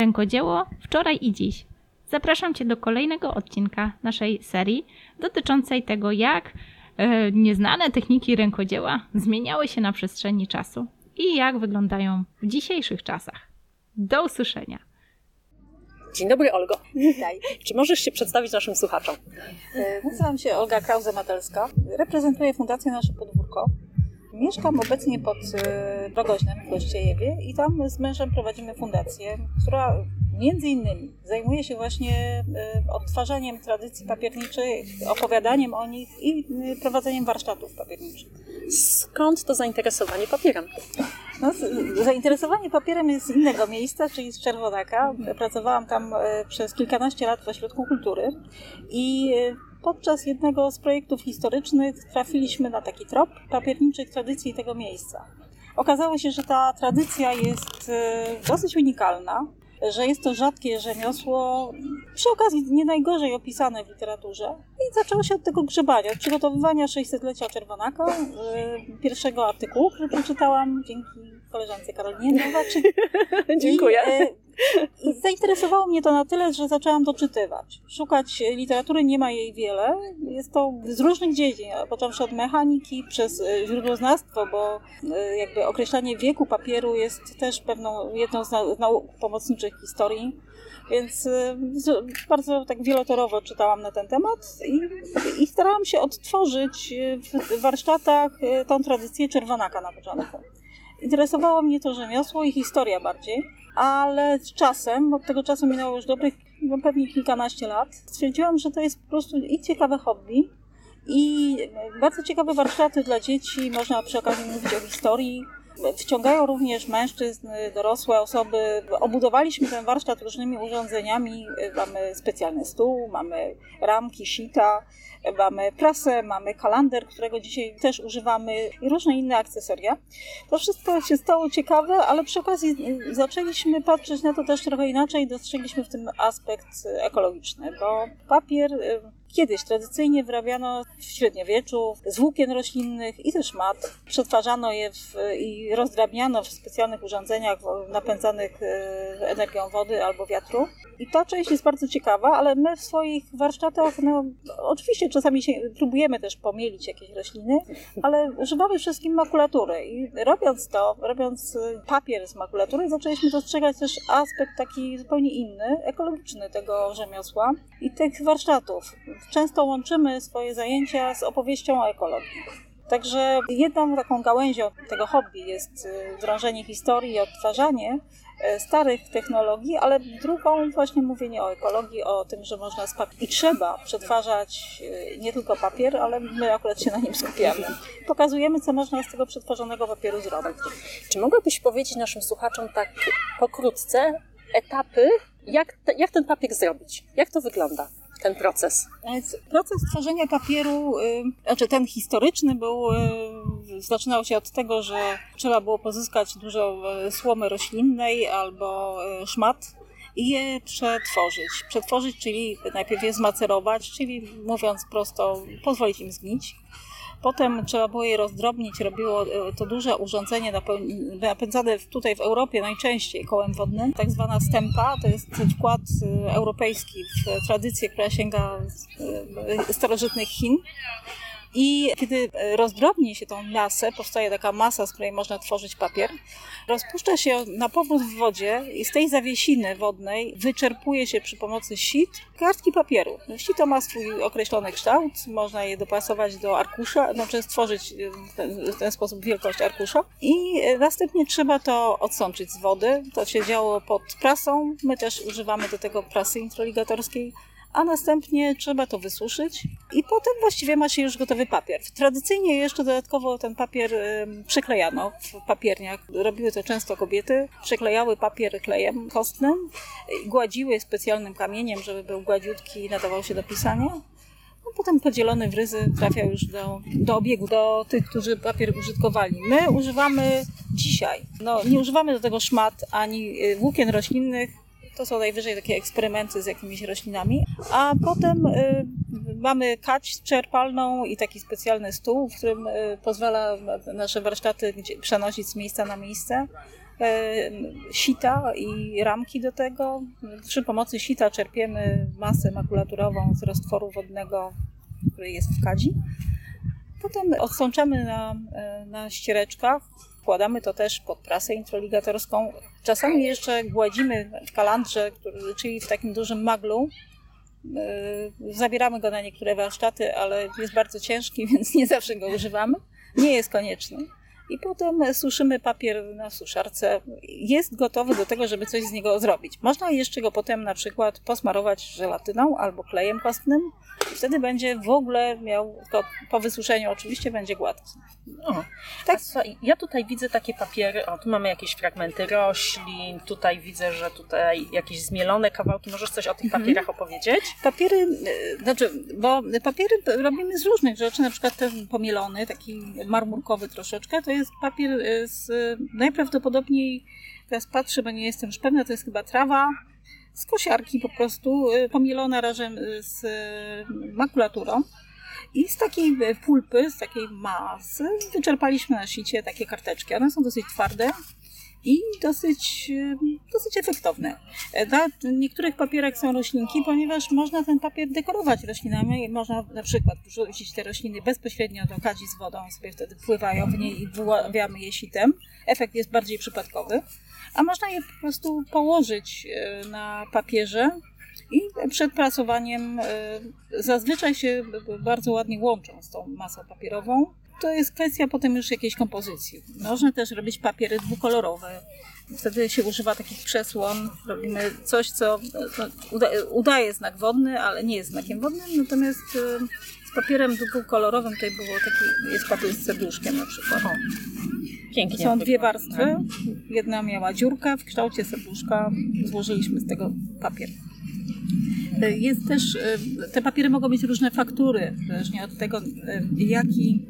Rękodzieło wczoraj i dziś. Zapraszam Cię do kolejnego odcinka naszej serii dotyczącej tego, jak e, nieznane techniki rękodzieła zmieniały się na przestrzeni czasu i jak wyglądają w dzisiejszych czasach. Do usłyszenia. Dzień dobry, Olgo. Witaj. Czy możesz się przedstawić naszym słuchaczom? E, Nazywam się Olga Krause-Matelska. Reprezentuję Fundację Nasze Podwórko. Mieszkam obecnie pod e, Rogoźnem w Gościejewie i tam z mężem prowadzimy fundację, która między innymi zajmuje się właśnie e, odtwarzaniem tradycji papierniczych, opowiadaniem o nich i e, prowadzeniem warsztatów papierniczych. Skąd to zainteresowanie papierem? No, zainteresowanie papierem jest z innego miejsca, czyli z Czerwonaka. Pracowałam tam przez kilkanaście lat w Ośrodku Kultury i podczas jednego z projektów historycznych trafiliśmy na taki trop papierniczych tradycji tego miejsca. Okazało się, że ta tradycja jest e, dosyć unikalna, że jest to rzadkie rzemiosło, przy okazji nie najgorzej opisane w literaturze. I zaczęło się od tego grzebania, od przygotowywania 600-lecia Czerwonaka, e, pierwszego artykułu, który przeczytałam dzięki koleżance Karolinie Nowaczyk. Dziękuję. I, e, I zainteresowało mnie to na tyle, że zaczęłam doczytywać. Szukać literatury nie ma jej wiele. Jest to z różnych dziedzin, począwszy od mechaniki, przez e, źródłoznawstwo, bo e, jakby określanie wieku papieru jest też pewną, jedną z nau- nauk pomocniczych historii. Więc e, bardzo tak wielotorowo czytałam na ten temat i, i starałam się odtworzyć w warsztatach tą tradycję czerwonaka na początku. Interesowało mnie to rzemiosło i historia bardziej, ale z czasem, od tego czasu minęło już dobrych, no pewnie kilkanaście lat, stwierdziłam, że to jest po prostu i ciekawe hobby, i bardzo ciekawe warsztaty dla dzieci, można przy okazji mówić o historii. Wciągają również mężczyzn, dorosłe osoby. Obudowaliśmy ten warsztat różnymi urządzeniami. Mamy specjalny stół, mamy ramki, sita, mamy prasę, mamy kalander, którego dzisiaj też używamy i różne inne akcesoria. To wszystko się stało ciekawe, ale przy okazji zaczęliśmy patrzeć na to też trochę inaczej. Dostrzegliśmy w tym aspekt ekologiczny, bo papier kiedyś tradycyjnie wyrabiano w średniowieczu z włókien roślinnych i też mat. Przetwarzano je w, i rozdrabniano w specjalnych urządzeniach napędzanych y, energią wody albo wiatru. I ta część jest bardzo ciekawa, ale my w swoich warsztatach, no oczywiście czasami się próbujemy też pomielić jakieś rośliny, ale używamy wszystkim makulatury i robiąc to, robiąc y, papier z makulatury, zaczęliśmy dostrzegać też aspekt taki zupełnie inny, ekologiczny tego rzemiosła i tych warsztatów. Często łączymy swoje zajęcia z opowieścią o ekologii. Także jedną taką gałęzią tego hobby jest y, drążenie historii i odtwarzanie starych technologii, ale drugą właśnie mówienie o ekologii, o tym, że można z papier i trzeba przetwarzać y, nie tylko papier, ale my akurat się na nim skupiamy. Pokazujemy, co można z tego przetworzonego papieru zrobić. Czy mogłabyś powiedzieć naszym słuchaczom tak pokrótce etapy, jak, te, jak ten papier zrobić? Jak to wygląda, ten proces? Proces tworzenia papieru, y, znaczy ten historyczny był, y, zaczynał się od tego, że trzeba było pozyskać dużo y, słomy roślinnej albo szmat i je przetworzyć. Przetworzyć, czyli najpierw je zmacerować, czyli mówiąc prosto, pozwolić im zgnić. Potem trzeba było je rozdrobnić, robiło y, to duże urządzenie napędzane tutaj w Europie najczęściej kołem wodnym, tak zwana stępa, to jest wkład y, europejski w tradycję, która sięga y, starożytnych Chin. I kiedy e, rozdrobni się tą masę, powstaje taka masa, z której można tworzyć papier, rozpuszcza się na powrót w wodzie i z tej zawiesiny wodnej wyczerpuje się przy pomocy sit kartki papieru. Sito ma swój określony kształt, można je dopasować do arkusza, znaczy stworzyć e, w ten, w ten sposób wielkość arkusza i e, następnie trzeba to odsączyć z wody. To się działo pod prasą, my też używamy do tego prasy introligatorskiej a następnie trzeba to wysuszyć i potem właściwie ma się już gotowy papier. Tradycyjnie jeszcze dodatkowo ten papier przyklejano w papierniach. Robiły to często kobiety. Przyklejały papier klejem kostnym, gładziły specjalnym kamieniem, żeby był gładziutki i nadawał się do pisania. No, potem podzielony w ryzy trafiał już do, do obiegu, do tych, którzy papier użytkowali. My używamy dzisiaj, no, nie używamy do tego szmat ani y, włókien roślinnych, to są najwyżej takie eksperymenty z jakimiś roślinami. A potem y, mamy kać czerpalną i taki specjalny stół, w którym y, pozwala nasze warsztaty gdzie, przenosić z miejsca na miejsce. e, sita i ramki do tego. Przy pomocy sita czerpiemy masę makulaturową z roztworu wodnego, który jest w kadzi. Potem odsączamy na, e, na ściereczkach, wkładamy to też pod prasę introligatorską. Czasami jeszcze gładzimy w kalandrze, czyli w takim dużym maglu. E, Zabieramy go na niektóre warsztaty, ale jest bardzo ciężki, więc nie zawsze go używamy. Nie jest konieczny. I potem suszymy papier na suszarce. Jest gotowy do tego, żeby coś z niego zrobić. Można jeszcze go potem na przykład posmarować żelatyną albo klejem kostnym. I wtedy będzie w ogóle miał, po wysuszeniu oczywiście będzie gładki. O, Tak. Słuchaj, ja tutaj widzę takie papiery, o tu mamy jakieś fragmenty roślin, tutaj widzę, że tutaj jakieś zmielone kawałki. Możesz coś o tych Mhm. papierach opowiedzieć? Papiery, e, znaczy, bo papiery robimy z różnych rzeczy, na przykład ten pomielony, taki marmurkowy troszeczkę, to jest papier e, z najprawdopodobniej, teraz patrzę, bo nie jestem już pewna, to jest chyba trawa z kosiarki po prostu, e, pomielona razem z makulaturą. I z takiej e, pulpy, z takiej masy wyczerpaliśmy na sicie takie karteczki. One są dosyć twarde i dosyć, e, dosyć efektowne. E, Na niektórych papierach są roślinki, ponieważ można ten papier dekorować roślinami. Można na przykład wrzucić te rośliny bezpośrednio do kadzi z wodą, sobie wtedy pływają w niej i wyławiamy je sitem. Efekt jest bardziej przypadkowy. A można je po prostu położyć e, na papierze i przed prasowaniem e, zazwyczaj się bardzo ładnie łączą z tą masą papierową. To jest kwestia potem już jakiejś kompozycji. Można też robić papiery dwukolorowe. Wtedy się używa takich przesłon. Robimy coś, co no, uda, udaje znak wodny, ale nie jest znakiem wodnym. Natomiast e, z papierem dwukolorowym tutaj było taki, jest papier z serduszkiem na przykład. Pięknie. Są dwie warstwy. Jedna miała dziurkę w kształcie serduszka. Złożyliśmy z tego papier. E, Jest też, e, te papiery mogą mieć różne faktury, zależnie od tego, e, jaki,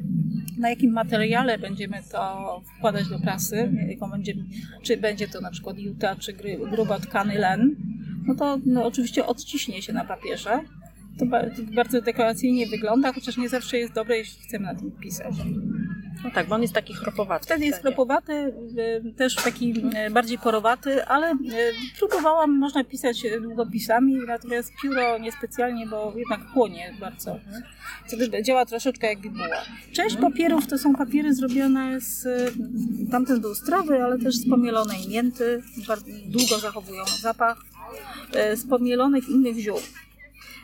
na jakim materiale będziemy to wkładać do prasy, jaką będziemy, czy będzie to na przykład juta, czy gry, gruba tkany len, no to no, oczywiście odciśnie się na papierze. To bardzo dekoracyjnie wygląda, chociaż nie zawsze jest dobre, jeśli chcemy na tym pisać. No tak, bo on jest taki chropowaty. Wtedy jest Takie. kropowaty, y, też taki y, bardziej porowaty, ale y, próbowałam, można pisać długopisami, natomiast pióro niespecjalnie, bo jednak chłonie bardzo. Wtedy działa troszeczkę jak bibuła. Część papierów to są papiery zrobione z, tamten był zdrowy, ale też z pomielonej mięty, długo zachowują zapach, z pomielonych innych ziół.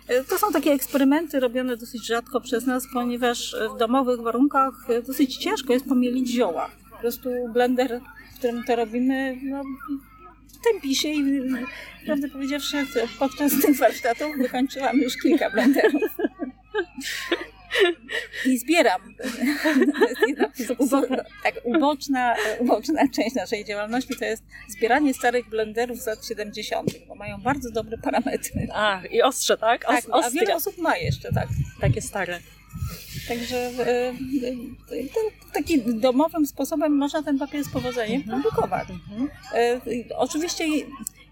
Y, To są takie eksperymenty robione dosyć rzadko przez nas, ponieważ w domowych warunkach y, dosyć ciężko jest pomielić zioła. Po prostu blender, w którym to robimy, no, tępi się i prawdę powiedziawszy, podczas tych warsztatów wykończyłam już kilka blenderów. I zbieram. To jest jedna ubo- tak, uboczna, uboczna część naszej działalności to jest zbieranie starych blenderów z lat 70., bo mają bardzo dobre parametry. A, i ostrze, tak? Os- Tak, a wiele osób ma jeszcze, tak. Takie stare. Także e, e, takim domowym sposobem można ten papier z powodzeniem produkować. Mhm. E, Oczywiście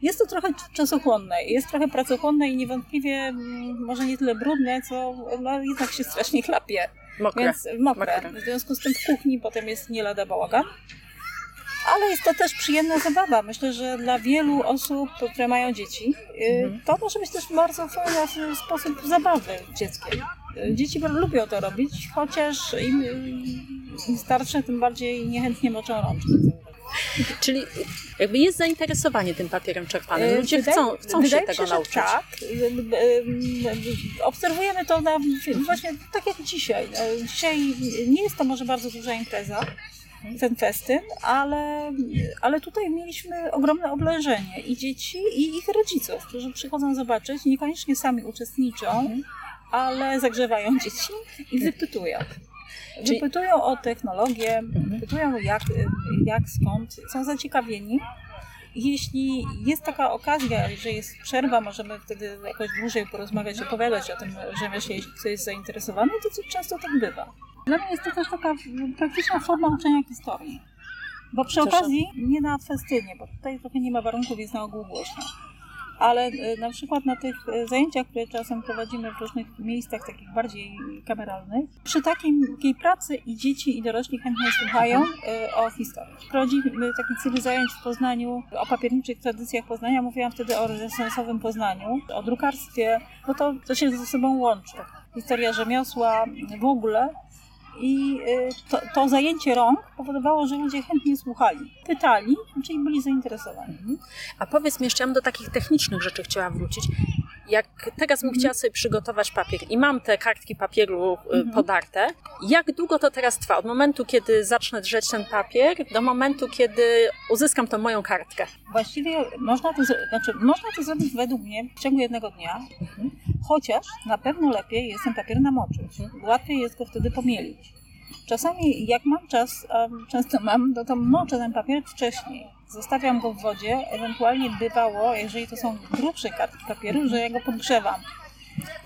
jest to trochę czasochłonne, jest trochę pracochłonne i niewątpliwie mm, może nie tyle brudne, co no, jednak się strasznie chlapie, Mokre. więc mokre. Mokre. W związku z tym w kuchni potem jest nie lada bałagan. Ale jest to też przyjemna zabawa. Myślę, że dla wielu osób, które mają dzieci, y, Mhm. to może być też bardzo fajny sposób zabawy dzieckiem. Y, Dzieci bardzo lubią to robić, chociaż im, im starsze, tym bardziej niechętnie moczą rączki. Czyli jakby jest zainteresowanie tym papierem czerpanym. E, Ludzie wydaje- chcą, chcą się tego że nauczyć. Tak. Y, y, Obserwujemy to na, właśnie tak jak dzisiaj. Dzisiaj nie jest to może bardzo duża impreza, ten festyn, ale, ale tutaj mieliśmy ogromne oblężenie i dzieci, i ich rodziców, którzy przychodzą zobaczyć, niekoniecznie sami uczestniczą, ale zagrzewają dzieci i wypytują. Czyli- Wypytują o technologię, pytują jak, jak, skąd, są zaciekawieni. Jeśli jest taka okazja, że jest przerwa, możemy wtedy jakoś dłużej porozmawiać, opowiadać o tym rzemiośle, jeśli ktoś jest zainteresowany, to często tak bywa. Dla mnie jest to też taka praktyczna forma uczenia historii. Bo przy okazji, nie na festynie, bo tutaj trochę nie ma warunków, jest na ogół głośno. Ale e, na przykład na tych e, zajęciach, które czasem prowadzimy w różnych miejscach takich bardziej kameralnych, przy takiej pracy i dzieci i dorośli chętnie słuchają e, o historii. Prowadzimy taki cykl zajęć w Poznaniu o papierniczych tradycjach Poznania. Mówiłam wtedy o renesansowym Poznaniu, o drukarstwie, bo to, to się ze sobą łączy. Historia rzemiosła w ogóle. I y, to, to zajęcie rąk powodowało, że ludzie chętnie słuchali, pytali, czyli byli zainteresowani. A powiedz mi, jeszcze ja do takich technicznych rzeczy chciała wrócić. Jak teraz bym Mhm. chciała sobie przygotować papier i mam te kartki papieru y, Mhm. podarte, jak długo to teraz trwa? Od momentu, kiedy zacznę drzeć ten papier, do momentu, kiedy uzyskam tą moją kartkę. Właściwie można to, znaczy, można to zrobić według mnie w ciągu jednego dnia, chociaż na pewno lepiej jest ten papier namoczyć. Łatwiej jest go wtedy pomielić. Czasami jak mam czas, a często mam, no to moczę ten papier wcześniej. Zostawiam go w wodzie, ewentualnie bywało, jeżeli to są grubsze kartki papieru, że ja go podgrzewam.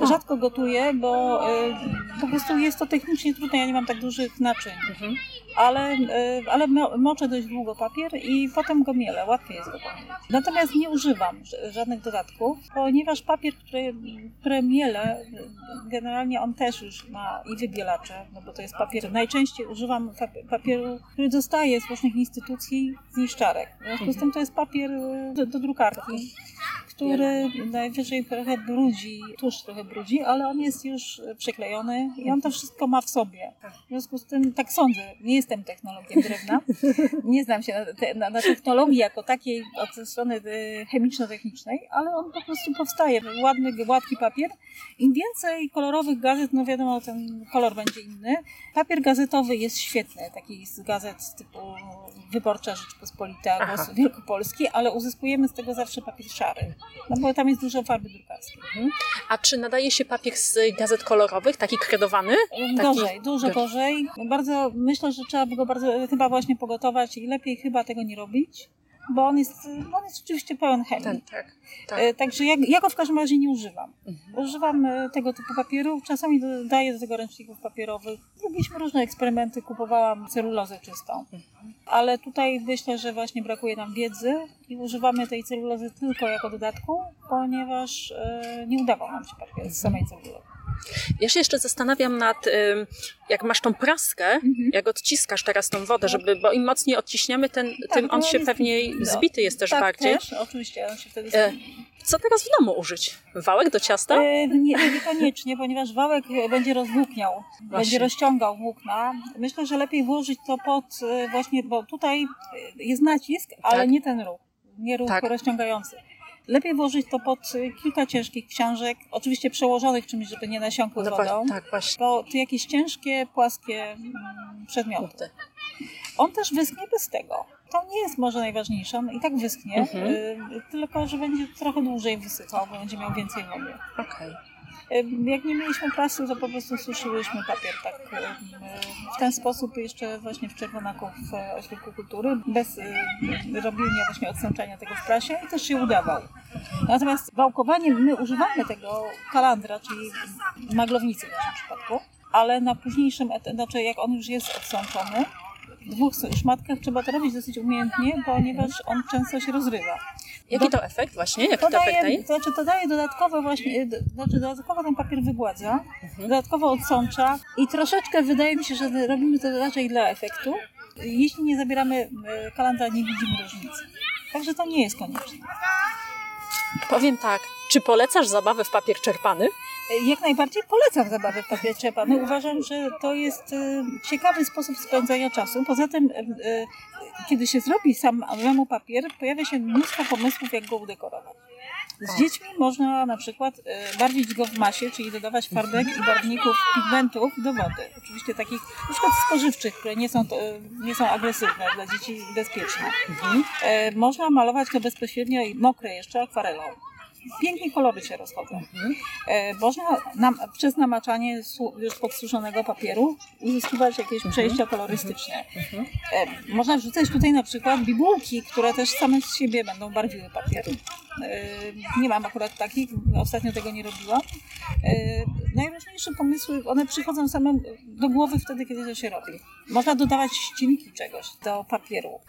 Rzadko gotuję, bo y, po prostu jest to technicznie trudne, ja nie mam tak dużych naczyń. Mhm. ale, y, ale mo- moczę dość długo papier i potem go mielę, łatwiej jest go pomielić. Natomiast nie używam żadnych dodatków, ponieważ papier, który, który mielę, generalnie on też już ma i wybielacze, no bo to jest papier. Najczęściej używam papieru, który dostaję z różnych instytucji z niszczarek. W związku z tym to jest papier y, do, do drukarki. Który najwyżej trochę brudzi, tusz trochę brudzi, ale on jest już y, przyklejony i on to wszystko ma w sobie. W związku z tym, tak sądzę, nie jestem technologiem drewna, nie znam się na, te, na, na technologii jako takiej od strony y, chemiczno-technicznej, ale on po prostu powstaje. Ładny, gładki papier. Im więcej kolorowych gazet, no wiadomo, ten kolor będzie inny. Papier gazetowy jest świetny, taki z gazet typu Wyborcza Rzeczpospolita, Aha. Głos Wielkopolski, ale uzyskujemy z tego zawsze papier szary, no bo tam jest dużo farby drukarskiej. A czy nadaje się papier z gazet kolorowych, taki kredowany? Taki- Gorzej, dużo Gorzej. gorzej. Bardzo myślę, że trzeba by go bardzo chyba właśnie pogotować i lepiej chyba tego nie robić, bo on jest, on jest oczywiście pełen chemii. Ten, tak. tak. E, Także ja, ja go w każdym razie nie używam. Mhm. Używam e, tego typu papieru, czasami dodaję do tego ręczników papierowych. Robiliśmy różne eksperymenty, kupowałam celulozę czystą. Ale tutaj myślę, że właśnie brakuje nam wiedzy i używamy tej celulozy tylko jako dodatku, ponieważ e, nie udawał nam się papier z samej celulozy. Ja się jeszcze zastanawiam nad, jak masz tą praskę, Mhm. jak odciskasz teraz tą wodę, żeby, bo im mocniej odciśniemy, ten, tym on się jest- pewnie no, zbity jest też tak, bardziej. Też, oczywiście, on się wtedy E, Co teraz w domu użyć? Wałek do ciasta? E, nie, niekoniecznie, ponieważ wałek e, będzie rozwłókniał, będzie rozciągał włókna. Myślę, że lepiej włożyć to pod właśnie, bo tutaj jest nacisk, ale Tak. nie ten ruch, nie ruch Tak. rozciągający. Lepiej włożyć to pod e, kilka ciężkich książek, oczywiście przełożonych czymś, żeby nie nasiąkły No wodą. tak, właśnie. Bo tu jakieś ciężkie, płaskie mm, przedmioty. On też wyschnie bez tego. To nie jest może najważniejsze, on i tak wyschnie, Mhm. y, tylko że będzie trochę dłużej wysychał, bo będzie miał więcej wody. Okej. Y, Jak nie mieliśmy prasy, to po prostu suszyłyśmy papier tak w ten sposób jeszcze właśnie w Czerwonaku w e, Ośrodku Kultury, bez y, robienia właśnie odsączania tego w prasie i też się udawał. Natomiast wałkowaniem my używamy tego kalandra, czyli maglownicy w naszym przypadku, ale na późniejszym etapie, znaczy jak on już jest odsączony, dwóch szmatkach trzeba to robić dosyć umiejętnie, ponieważ on często się rozrywa. Jaki to efekt właśnie? Jaki To to efekt daje, daje? to znaczy to daje dodatkowe właśnie, d- znaczy dodatkowo ten papier wygładza, Mhm. dodatkowo odsącza i troszeczkę wydaje mi się, że robimy to raczej dla efektu. Jeśli nie zabieramy e, kalandra, nie widzimy różnicy. Także to nie jest konieczne. Powiem tak, czy polecasz zabawę w papier czerpany? Jak najbardziej polecam zabawę w papierze czerpany. Uważam, że to jest e, ciekawy sposób spędzania czasu. Poza tym, e, e, kiedy się zrobi samemu papier, pojawia się mnóstwo pomysłów, jak go udekorować. Z dziećmi można na przykład barwić go w masie, czyli dodawać farbek i barwników, pigmentów do wody. Oczywiście takich na przykład spożywczych, które nie są, nie są agresywne, dla dzieci bezpieczne. E, Można malować to bezpośrednio i mokre jeszcze akwarelą. Pięknie kolory się rozchodzą. E, Można nam, przez namaczanie już podsuszonego papieru uzyskiwać jakieś przejścia kolorystyczne. E, Można wrzucać tutaj na przykład bibułki, które też same z siebie będą barwiły papier. E, Nie mam akurat takich, ostatnio tego nie robiłam, najróżniejsze pomysły, one przychodzą same do głowy wtedy, kiedy to się robi. Można dodawać ścinki czegoś do papieru.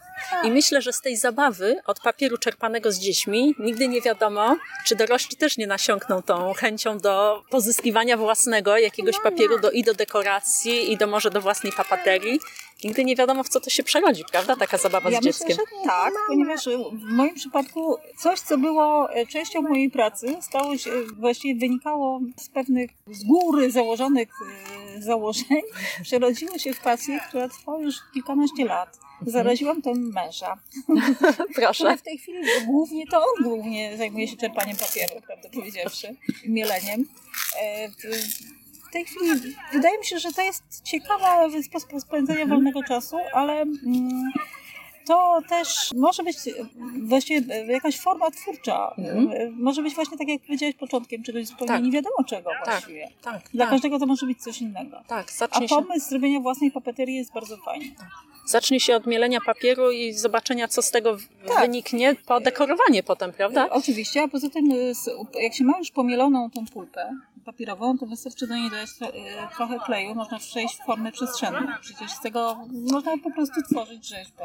I myślę, że z tej zabawy od papieru czerpanego z dziećmi nigdy nie wiadomo, czy dorośli też nie nasiąkną tą chęcią do pozyskiwania własnego jakiegoś papieru do, i do dekoracji, i do może do własnej papaterii. Nigdy nie wiadomo, w co to się przerodzi, prawda? Taka zabawa ja z dzieckiem. Myślę, że tak, ponieważ w moim przypadku coś, co było e, częścią mojej pracy, stało się, właściwie wynikało z pewnych z góry założonych e, założeń, przerodziło się w pasję, która trwa już kilkanaście lat. Zaraziłam tym męża. Proszę. Ale w tej chwili głównie to on głównie zajmuje się czerpaniem papieru, prawdę powiedziawszy, mieleniem. W- tej chwili wydaje mi się, że to jest ciekawy sposób spędzania wolnego czasu, ale mm, to też może być właściwie jakaś forma twórcza. Mhm. E, Może być właśnie tak, jak powiedziałeś początkiem, czegoś zupełnie Tak. nie wiadomo czego Tak. właściwie. Tak, Dla tak, każdego to może być coś innego. tak. A Zacznie się, pomysł zrobienia własnej papeterii jest bardzo fajny. zacznie się od mielenia papieru i zobaczenia, co z tego Tak. wyniknie, po dekorowanie potem, prawda? E, Oczywiście, a poza tym, e, jak się ma już pomieloną tą pulpę papierową, to wystarczy do niej dodać tro- e, trochę kleju, można przejść w formę przestrzenną. Przecież z tego można po prostu tworzyć rzeźbę.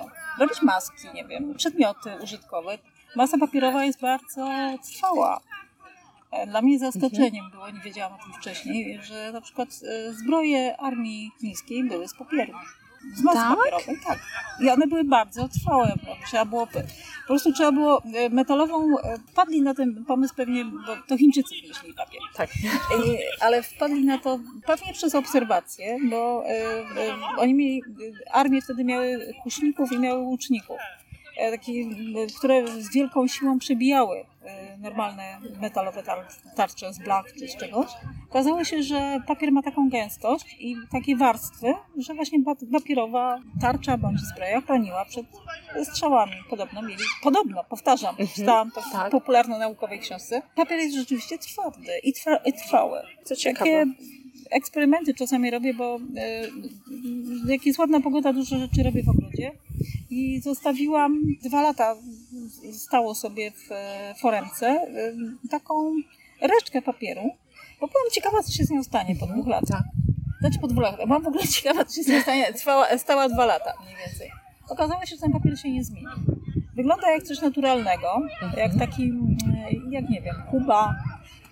Robić maski, nie wiem, przedmioty użytkowe. Masa papierowa jest bardzo trwała. E, Dla mnie zaskoczeniem było, nie wiedziałam o tym wcześniej, że na przykład e, zbroje armii chińskiej były z papieru. Z masy Tak? papierowej, tak. I one były bardzo trwałe. Trzeba było, po prostu trzeba było e, metalową, e, wpadli na ten pomysł pewnie, bo to Chińczycy wymyślili papier. Tak. E, Ale wpadli na to pewnie przez obserwacje, bo e, e, oni mieli, armie wtedy miały kuszników i miały łuczników, e, taki, e, które z wielką siłą przebijały normalne metalowe tar tarcze z blach czy z czegoś. Okazało się, że papier ma taką gęstość i takie warstwy, że właśnie pa- papierowa tarcza bądź zbroja chroniła przed strzałami. Podobno mieli, podobno, powtarzam, czytałam to w tak. popularno-naukowej książce. Papier jest rzeczywiście twardy i, trwa, i trwały. Co Takie ciekawe. eksperymenty czasami robię, bo e, jak jest ładna pogoda, dużo rzeczy robię w ogrodzie. I zostawiłam dwa lata, stało sobie w e, foremce, e, taką resztkę papieru, bo byłam ciekawa, co się z nią stanie po dwóch latach. Znaczy po dwóch latach. Byłam w ogóle ciekawa, co się z nią stanie. Trwała, stała dwa lata mniej więcej. Okazało się, że ten papier się nie zmieni. Wygląda jak coś naturalnego, jak taki, mm, jak nie wiem, kuba,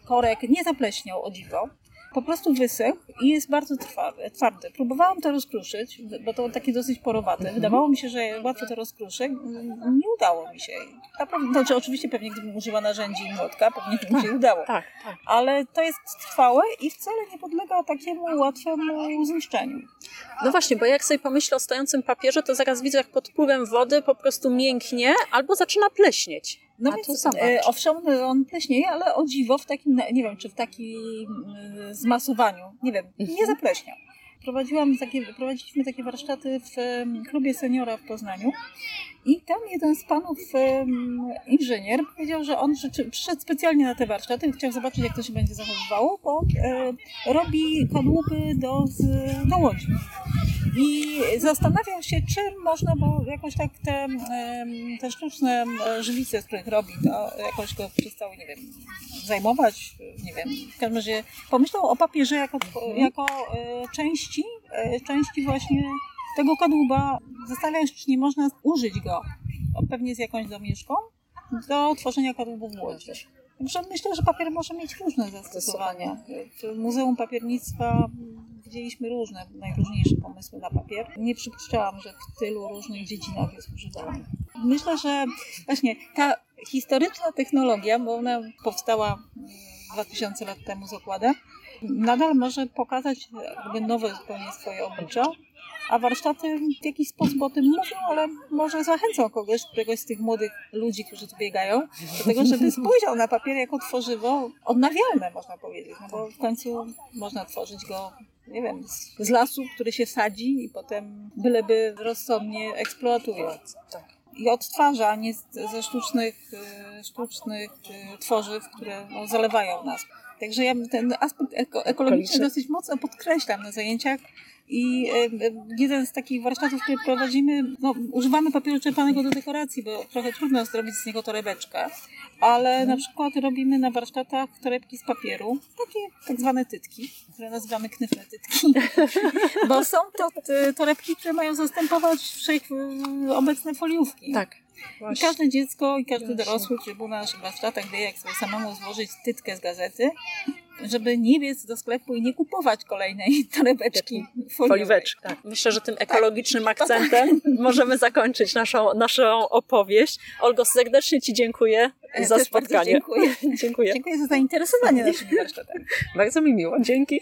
korek, nie zapleśniał o dziwo. Po prostu wysechł i jest bardzo twardy. twardy. Próbowałam to rozkruszyć, bo to takie dosyć porowate. Wydawało mi się, że łatwo to rozkruszę. Nie udało mi się. Naprawdę, znaczy, oczywiście pewnie gdybym użyła narzędzi i młotka, pewnie by mi się udało. Tak, tak. Ale to jest trwałe i wcale nie podlega takiemu łatwemu zniszczeniu. No właśnie, bo jak sobie pomyślę o stojącym papierze, to zaraz widzę, jak pod wpływem wody po prostu mięknie albo zaczyna pleśnieć. No A więc, e, owszem, on pleśnieje, ale o dziwo w takim, nie wiem, czy w takim e, zmasowaniu, nie wiem, nie zapleśniał. Prowadziłam takie, prowadziliśmy takie warsztaty w em, klubie seniora w Poznaniu i tam jeden z panów inżynier powiedział, że on przyszedł specjalnie na te warsztaty, chciał zobaczyć jak to się będzie zachowywało, bo robi kadłuby do, do łodzi. I zastanawiał się, czym można, bo jakoś tak te, te sztuczne żywice, z których robi, to jakoś go przestały, nie wiem, zajmować, nie wiem. W każdym razie pomyślał o papierze jako, jako e, części, e, części właśnie tego kadłuba. Się, czy nie można użyć go, pewnie z jakąś domieszką, do tworzenia kadłubów w Łodzi. Myślę, że papier może mieć różne zastosowania. W Muzeum Papiernictwa widzieliśmy różne, najróżniejsze pomysły na papier. Nie przypuszczałam, że w tylu różnych dziedzinach jest używany. Myślę, że właśnie ta historyczna technologia, bo ona powstała mm, 2000 lat temu zakładem, nadal może pokazać jakby nowe zupełnie swoje oblicza, a warsztaty w jakiś sposób o tym mówią, ale może zachęcą kogoś, któregoś z tych młodych ludzi, którzy tu biegają, do tego, żeby spojrzał na papier jako tworzywo odnawialne, można powiedzieć, no bo w końcu można tworzyć go nie wiem, z, lasu, który się sadzi i potem byleby rozsądnie eksploatuje. Tak. I odtwarza, a nie ze sztucznych, e, sztucznych e, tworzyw, które no, zalewają nas. Także ja ten aspekt eko, Ekologiczny. dosyć mocno podkreślam na zajęciach. I jeden z takich warsztatów, które prowadzimy, no, używamy papieru czerpanego do dekoracji, bo trochę trudno zrobić z niego torebeczkę, ale na przykład robimy na warsztatach torebki z papieru, takie tak zwane tytki, które nazywamy knyfne tytki, bo są to t- torebki, które mają zastępować wszechobecne foliówki. Tak. I każde dziecko i każdy dorosły, który był na naszych warsztatach, wie jak sobie samemu złożyć tytkę z gazety, żeby nie biec do sklepu i nie kupować kolejnej torebeczki foliowej. Foliweczki. Tak. Myślę, że tym ekologicznym akcentem możemy zakończyć naszą, naszą opowieść. Olgo, serdecznie Ci dziękuję Ja za spotkanie. Dziękuję. dziękuję. Dziękuję za zainteresowanie naszymi warsztatami. Bardzo mi miło. Dzięki.